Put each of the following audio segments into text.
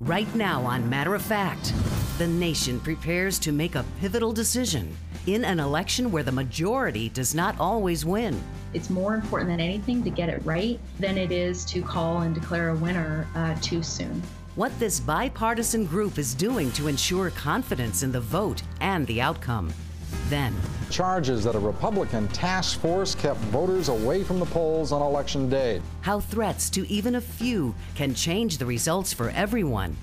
Right now, on Matter of Fact, the nation prepares to make a pivotal decision in an election where the majority does not always win. It's more important than anything to get it right than it is to call and declare a winner uh, too soon. What this bipartisan group is doing to ensure confidence in the vote and the outcome. Then, charges that a Republican task force kept voters away from the polls on election day. How threats to even a few can change the results for everyone.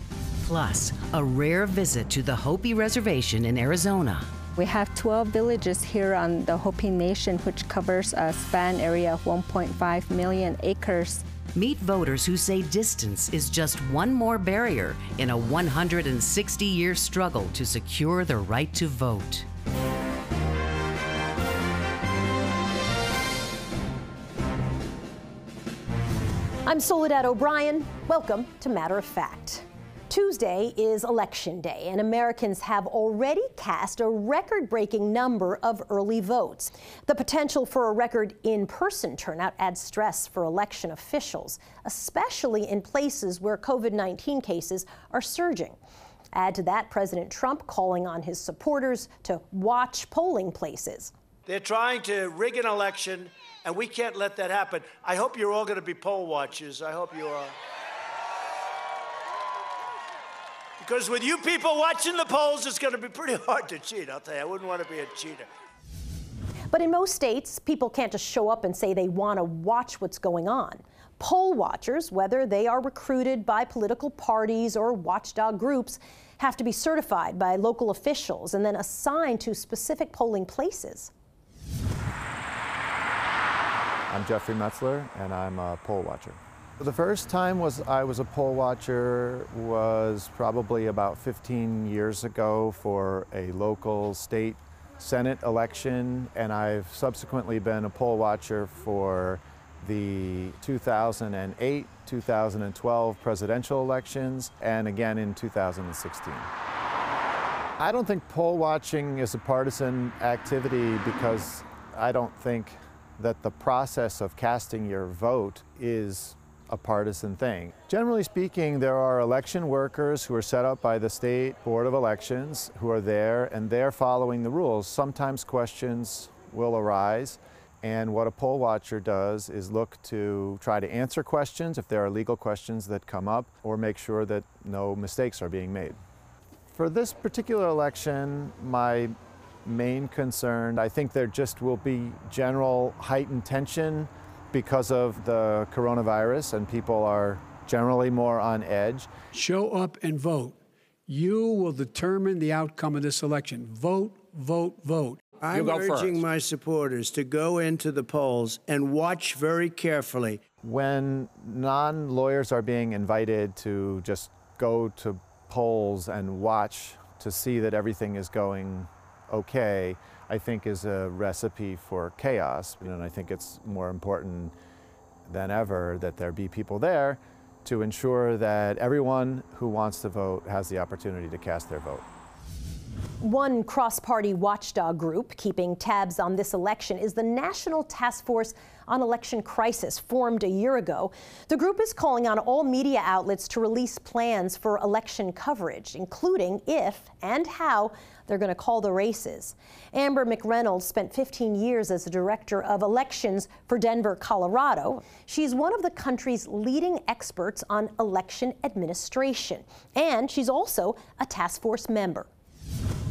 Plus, a rare visit to the Hopi Reservation in Arizona. We have 12 villages here on the Hopi Nation, which covers a span area of 1.5 million acres. Meet voters who say distance is just one more barrier in a 160 year struggle to secure the right to vote. I'm Soledad O'Brien. Welcome to Matter of Fact. Tuesday is Election Day, and Americans have already cast a record breaking number of early votes. The potential for a record in person turnout adds stress for election officials, especially in places where COVID 19 cases are surging. Add to that President Trump calling on his supporters to watch polling places. They're trying to rig an election, and we can't let that happen. I hope you're all going to be poll watchers. I hope you are. Because with you people watching the polls, it's going to be pretty hard to cheat. I'll tell you, I wouldn't want to be a cheater. But in most states, people can't just show up and say they want to watch what's going on. Poll watchers, whether they are recruited by political parties or watchdog groups, have to be certified by local officials and then assigned to specific polling places. I'm Jeffrey Metzler, and I'm a poll watcher. The first time was I was a poll watcher was probably about 15 years ago for a local state Senate election, and I've subsequently been a poll watcher for the 2008, 2012 presidential elections, and again in 2016. I don't think poll watching is a partisan activity because I don't think that the process of casting your vote is a partisan thing. Generally speaking, there are election workers who are set up by the State Board of Elections who are there and they're following the rules. Sometimes questions will arise and what a poll watcher does is look to try to answer questions if there are legal questions that come up or make sure that no mistakes are being made. For this particular election, my main concern. I think there just will be general heightened tension because of the coronavirus, and people are generally more on edge. Show up and vote. You will determine the outcome of this election. Vote, vote, vote. I'm urging first. my supporters to go into the polls and watch very carefully. When non lawyers are being invited to just go to polls and watch to see that everything is going okay, I think is a recipe for chaos. And I think it's more important than ever that there be people there to ensure that everyone who wants to vote has the opportunity to cast their vote. One cross party watchdog group keeping tabs on this election is the National Task Force on Election Crisis, formed a year ago. The group is calling on all media outlets to release plans for election coverage, including if and how they're going to call the races. Amber McReynolds spent 15 years as the director of elections for Denver, Colorado. She's one of the country's leading experts on election administration, and she's also a task force member.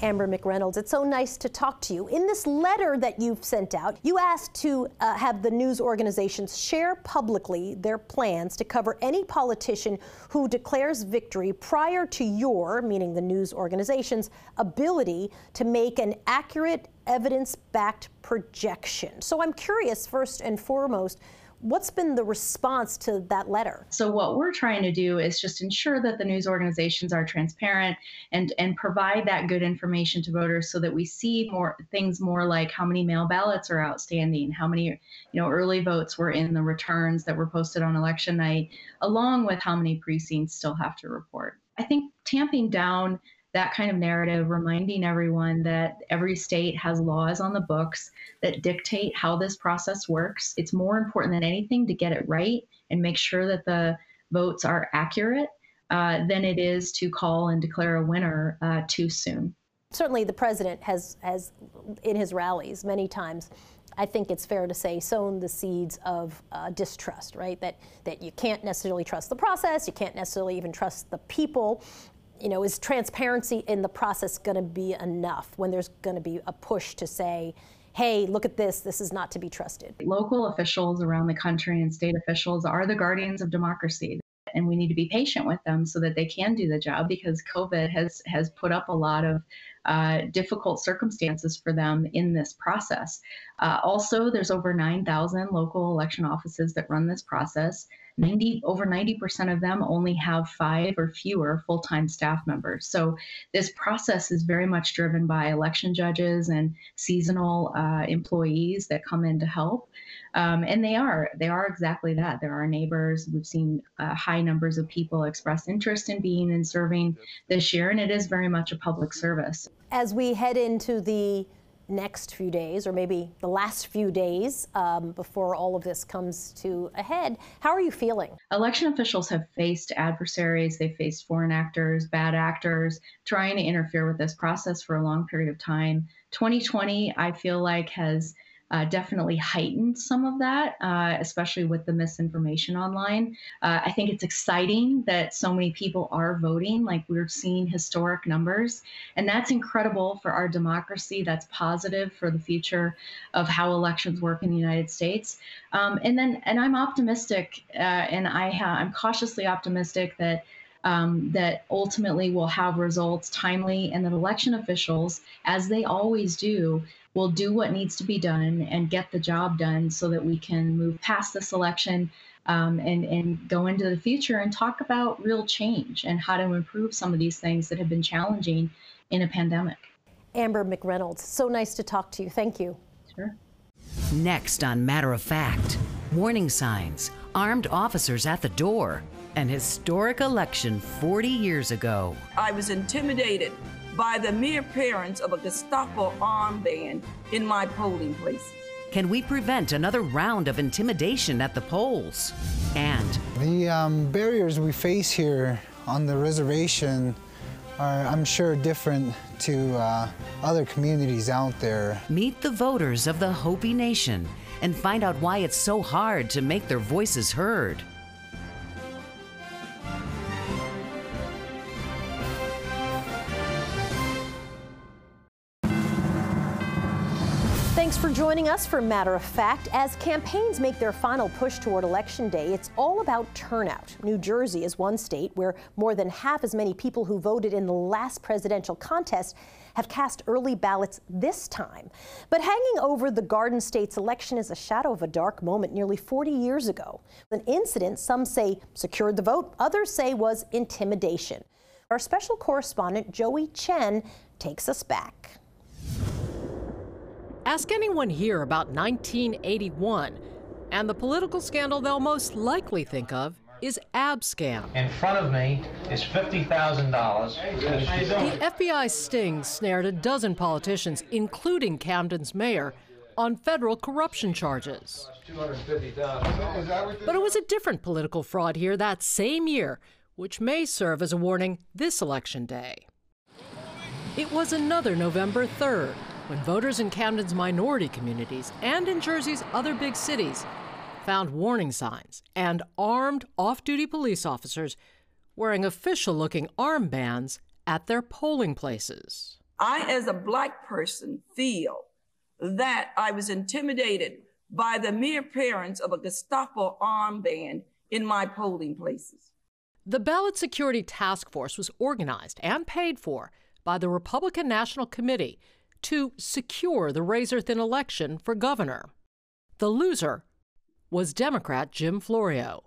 Amber McReynolds, it's so nice to talk to you. In this letter that you've sent out, you asked to uh, have the news organizations share publicly their plans to cover any politician who declares victory prior to your, meaning the news organization's, ability to make an accurate, evidence backed projection. So I'm curious, first and foremost, What's been the response to that letter? So what we're trying to do is just ensure that the news organizations are transparent and and provide that good information to voters so that we see more things more like how many mail ballots are outstanding, how many you know early votes were in the returns that were posted on election night, along with how many precincts still have to report. I think tamping down that kind of narrative, reminding everyone that every state has laws on the books that dictate how this process works. It's more important than anything to get it right and make sure that the votes are accurate uh, than it is to call and declare a winner uh, too soon. Certainly, the president has, has, in his rallies, many times, I think it's fair to say, sown the seeds of uh, distrust, right? That, that you can't necessarily trust the process, you can't necessarily even trust the people. You know, is transparency in the process going to be enough when there's going to be a push to say, hey, look at this, this is not to be trusted? Local officials around the country and state officials are the guardians of democracy and we need to be patient with them so that they can do the job because COVID has has put up a lot of uh, difficult circumstances for them in this process. Uh, also, there's over 9,000 local election offices that run this process. 90 over 90% of them only have five or fewer full-time staff members. So this process is very much driven by election judges and seasonal uh, employees that come in to help. Um, and they are they are exactly that. They're our neighbors. We've seen uh, high numbers of people express interest in being and serving this year, and it is very much a public service. As we head into the next few days, or maybe the last few days um, before all of this comes to a head. How are you feeling? Election officials have faced adversaries, they've faced foreign actors, bad actors, trying to interfere with this process for a long period of time. 2020, I feel like, has uh, definitely heightened some of that, uh, especially with the misinformation online. Uh, I think it's exciting that so many people are voting. Like we're seeing historic numbers, and that's incredible for our democracy. That's positive for the future of how elections work in the United States. Um, and then, and I'm optimistic, uh, and I ha- I'm cautiously optimistic that. Um, that ultimately will have results timely, and that election officials, as they always do, will do what needs to be done and get the job done so that we can move past this election um, and, and go into the future and talk about real change and how to improve some of these things that have been challenging in a pandemic. Amber McReynolds, so nice to talk to you. Thank you. Sure. Next on Matter of Fact warning signs, armed officers at the door, an historic election 40 years ago. I was intimidated by the mere appearance of a Gestapo armband in my polling places. Can we prevent another round of intimidation at the polls? And the um, barriers we face here on the reservation are, I'm sure, different to uh, other communities out there. Meet the voters of the Hopi Nation and find out why it's so hard to make their voices heard. Joining us for Matter of Fact. As campaigns make their final push toward Election Day, it's all about turnout. New Jersey is one state where more than half as many people who voted in the last presidential contest have cast early ballots this time. But hanging over the Garden State's election is a shadow of a dark moment nearly 40 years ago. An incident some say secured the vote, others say was intimidation. Our special correspondent Joey Chen takes us back. Ask anyone here about 1981, and the political scandal they'll most likely think of is Abscam. In front of me is $50,000. The FBI sting snared a dozen politicians, including Camden's mayor, on federal corruption charges. But it was a different political fraud here that same year, which may serve as a warning this election day. It was another November 3rd when voters in Camden's minority communities and in Jersey's other big cities found warning signs and armed off duty police officers wearing official looking armbands at their polling places. I, as a black person, feel that I was intimidated by the mere appearance of a Gestapo armband in my polling places. The Ballot Security Task Force was organized and paid for by the Republican National Committee to secure the razor thin election for governor. The loser was Democrat Jim Florio.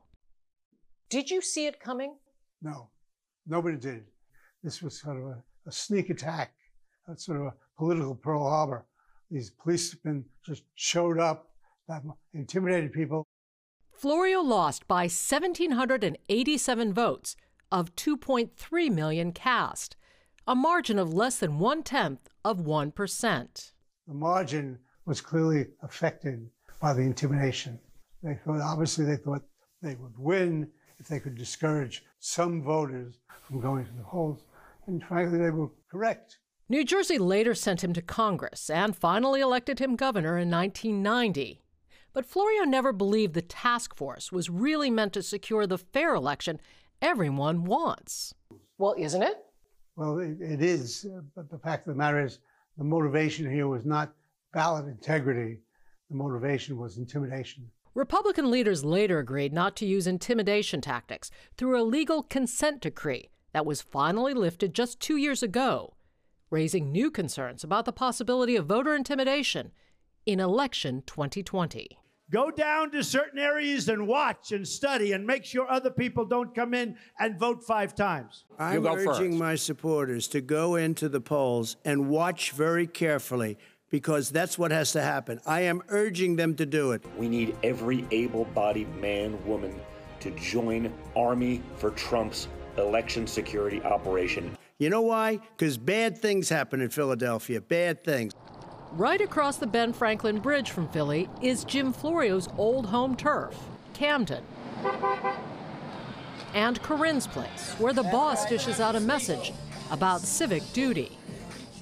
Did you see it coming? No, nobody did. This was sort of a, a sneak attack, a sort of a political Pearl Harbor. These policemen just showed up, intimidated people. Florio lost by 1,787 votes of 2.3 million cast, a margin of less than one tenth of 1%. The margin was clearly affected by the intimidation. They thought, obviously, they thought they would win if they could discourage some voters from going to the polls. And frankly, they were correct. New Jersey later sent him to Congress and finally elected him governor in 1990. But Florio never believed the task force was really meant to secure the fair election everyone wants. Well, isn't it? Well, it, it is. But the fact of the matter is, the motivation here was not ballot integrity, the motivation was intimidation. Republican leaders later agreed not to use intimidation tactics through a legal consent decree that was finally lifted just two years ago, raising new concerns about the possibility of voter intimidation in election 2020. Go down to certain areas and watch and study and make sure other people don't come in and vote five times. I'm urging first. my supporters to go into the polls and watch very carefully because that's what has to happen. I am urging them to do it. We need every able bodied man, woman to join Army for Trump's election security operation. You know why? Because bad things happen in Philadelphia. Bad things. Right across the Ben Franklin Bridge from Philly is Jim Florio's old home turf, Camden. And Corinne's place, where the boss dishes out a message about civic duty.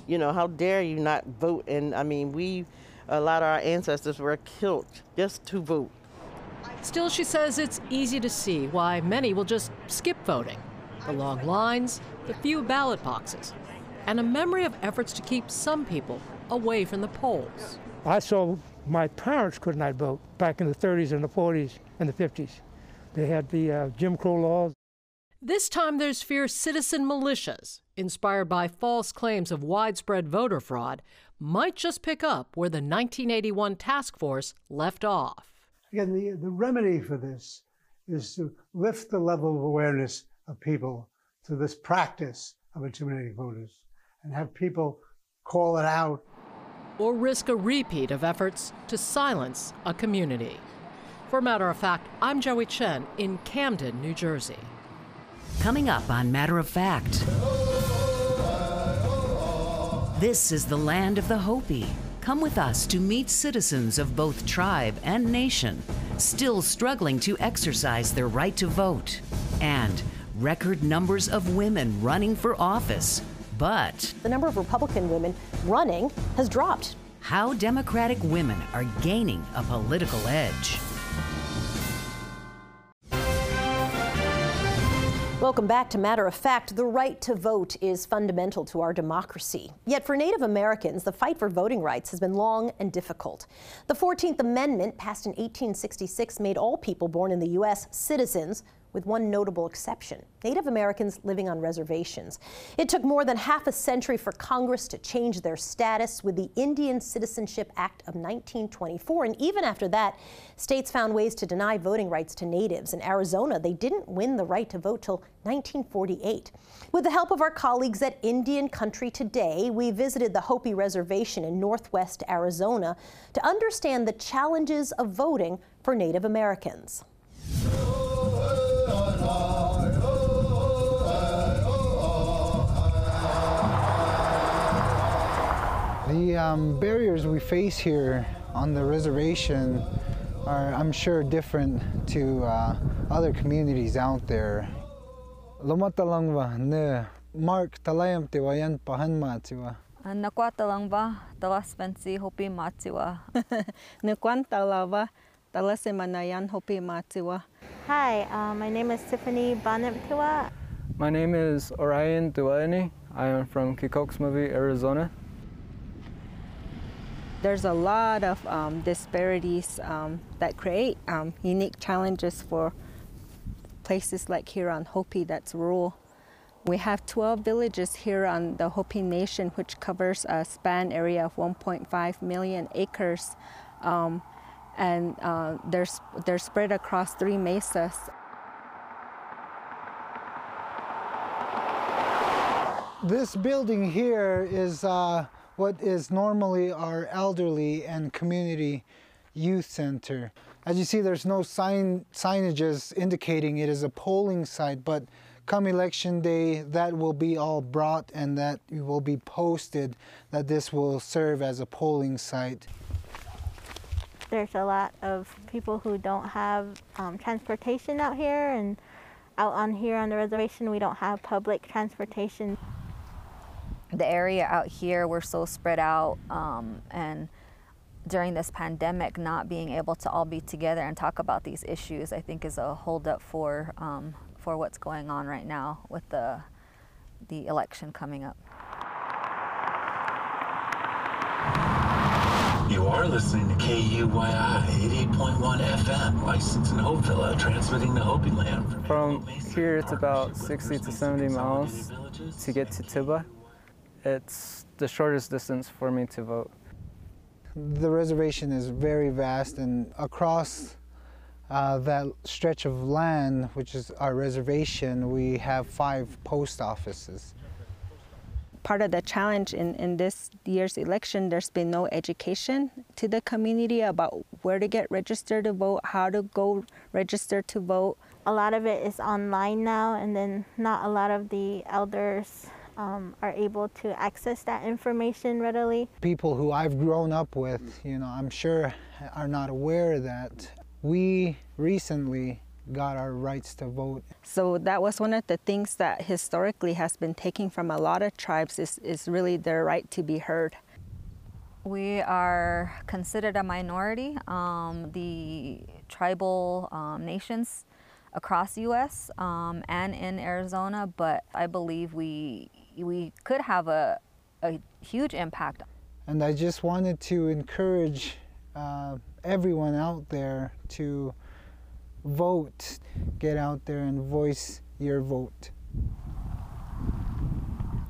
You know, how dare you not vote? And I mean, we, a lot of our ancestors were killed just to vote. Still, she says it's easy to see why many will just skip voting. The long lines, the few ballot boxes, and a memory of efforts to keep some people away from the polls. I saw my parents could not vote back in the 30s and the 40s and the 50s. They had the uh, Jim Crow laws. This time there's fear citizen militias, inspired by false claims of widespread voter fraud, might just pick up where the 1981 task force left off. Again, the, the remedy for this is to lift the level of awareness of people to this practice of intimidating voters and have people call it out. Or risk a repeat of efforts to silence a community. For matter of fact, I'm Joey Chen in Camden, New Jersey. Coming up on Matter of Fact. This is the land of the Hopi. Come with us to meet citizens of both tribe and nation, still struggling to exercise their right to vote. And record numbers of women running for office. But the number of Republican women running has dropped. How Democratic women are gaining a political edge. Welcome back to Matter of Fact. The right to vote is fundamental to our democracy. Yet for Native Americans, the fight for voting rights has been long and difficult. The 14th Amendment, passed in 1866, made all people born in the U.S. citizens with one notable exception Native Americans living on reservations. It took more than half a century for Congress to change their status with the Indian Citizenship Act of 1924. And even after that, states found ways to deny voting rights to natives. In Arizona, they didn't win the right to vote till 1948. With the help of our colleagues at Indian Country Today, we visited the Hopi Reservation in northwest Arizona to understand the challenges of voting for Native Americans. The um, barriers we face here on the reservation are, I'm sure, different to uh, other communities out there. Lomatalangwa ne Mark talayam tiwa yan pahan matiwa. Nakwatalang talaspensi hopi matiwa. Nekwantalawa talasemanayan hopi matiwa. Hi, uh, my name is Tiffany Banamtiwa. My name is Orion Duani. I am from Kykotsmovi, Arizona there's a lot of um, disparities um, that create um, unique challenges for places like here on Hopi that's rural. We have 12 villages here on the Hopi Nation, which covers a span area of 1.5 million acres. Um, and uh, they're, they're spread across three mesas. This building here is uh, what is normally our elderly and community youth center. As you see, there's no sign signages indicating it is a polling site, but come election day, that will be all brought and that will be posted that this will serve as a polling site. There's a lot of people who don't have um, transportation out here and out on here on the reservation, we don't have public transportation. The area out here, we're so spread out um, and during this pandemic, not being able to all be together and talk about these issues, I think is a holdup for um, for what's going on right now with the the election coming up. You are listening to KUYI 88.1 FM, licensed in Hotevilla, transmitting to Hopi land. From here, it's about 60 to 70 miles to get to Tiba. It's the shortest distance for me to vote. The reservation is very vast, and across uh, that stretch of land, which is our reservation, we have five post offices. Part of the challenge in, in this year's election, there's been no education to the community about where to get registered to vote, how to go register to vote. A lot of it is online now, and then not a lot of the elders um, are able to access that information readily. People who I've grown up with, you know, I'm sure are not aware that we recently got our rights to vote. So that was one of the things that historically has been taken from a lot of tribes is, is really their right to be heard. We are considered a minority. Um, the tribal um, nations across the U.S. Um, and in Arizona, but I believe we we could have a, a huge impact. And I just wanted to encourage uh, everyone out there to vote, get out there and voice your vote.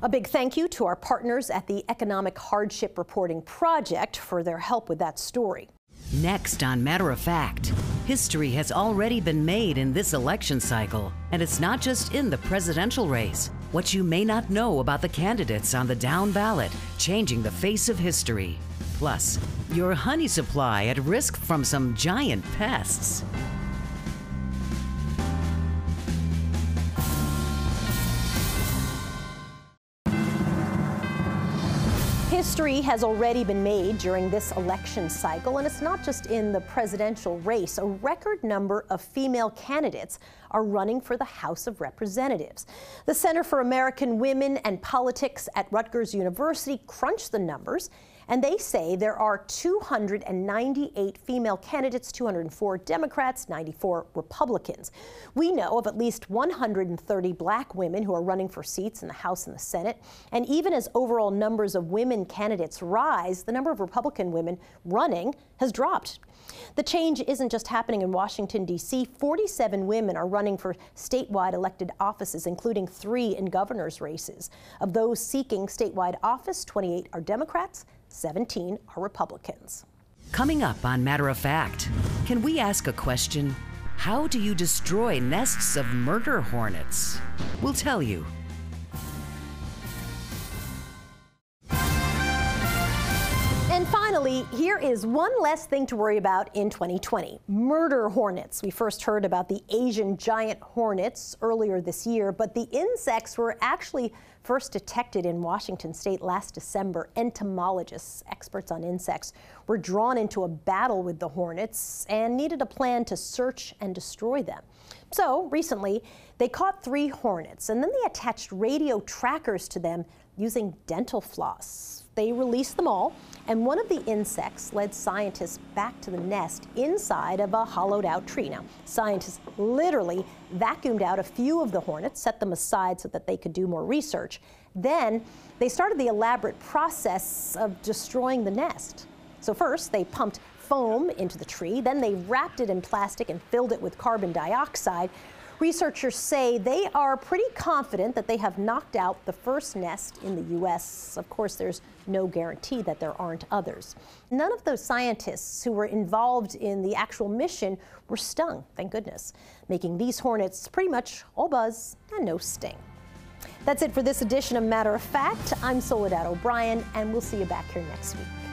A big thank you to our partners at the Economic Hardship Reporting Project for their help with that story. Next on Matter of Fact, history has already been made in this election cycle, and it's not just in the presidential race. What you may not know about the candidates on the down ballot, changing the face of history. Plus, your honey supply at risk from some giant pests. History has already been made during this election cycle, and it's not just in the presidential race. A record number of female candidates are running for the House of Representatives. The Center for American Women and Politics at Rutgers University crunched the numbers and they say there are 298 female candidates, 204 Democrats, 94 Republicans. We know of at least 130 black women who are running for seats in the House and the Senate. And even as overall numbers of women candidates rise, the number of Republican women running has dropped. The change isn't just happening in Washington, D.C. 47 women are running for statewide elected offices, including three in governor's races. Of those seeking statewide office, 28 are Democrats, 17 are Republicans. Coming up on Matter of Fact, can we ask a question? How do you destroy nests of murder hornets? We'll tell you finally, here is one less thing to worry about in 2020 murder hornets. We first heard about the Asian giant hornets earlier this year, but the insects were actually first detected in Washington state last December. Entomologists, experts on insects, were drawn into a battle with the hornets and needed a plan to search and destroy them. So recently, they caught three hornets and then they attached radio trackers to them using dental floss. They released them all, and one of the insects led scientists back to the nest inside of a hollowed out tree. Now, scientists literally vacuumed out a few of the hornets, set them aside so that they could do more research. Then they started the elaborate process of destroying the nest. So, first, they pumped foam into the tree, then they wrapped it in plastic and filled it with carbon dioxide. Researchers say they are pretty confident that they have knocked out the first nest in the U.S. Of course, there's no guarantee that there aren't others. None of those scientists who were involved in the actual mission were stung, thank goodness, making these hornets pretty much all buzz and no sting. That's it for this edition of Matter of Fact. I'm Soledad O'Brien, and we'll see you back here next week.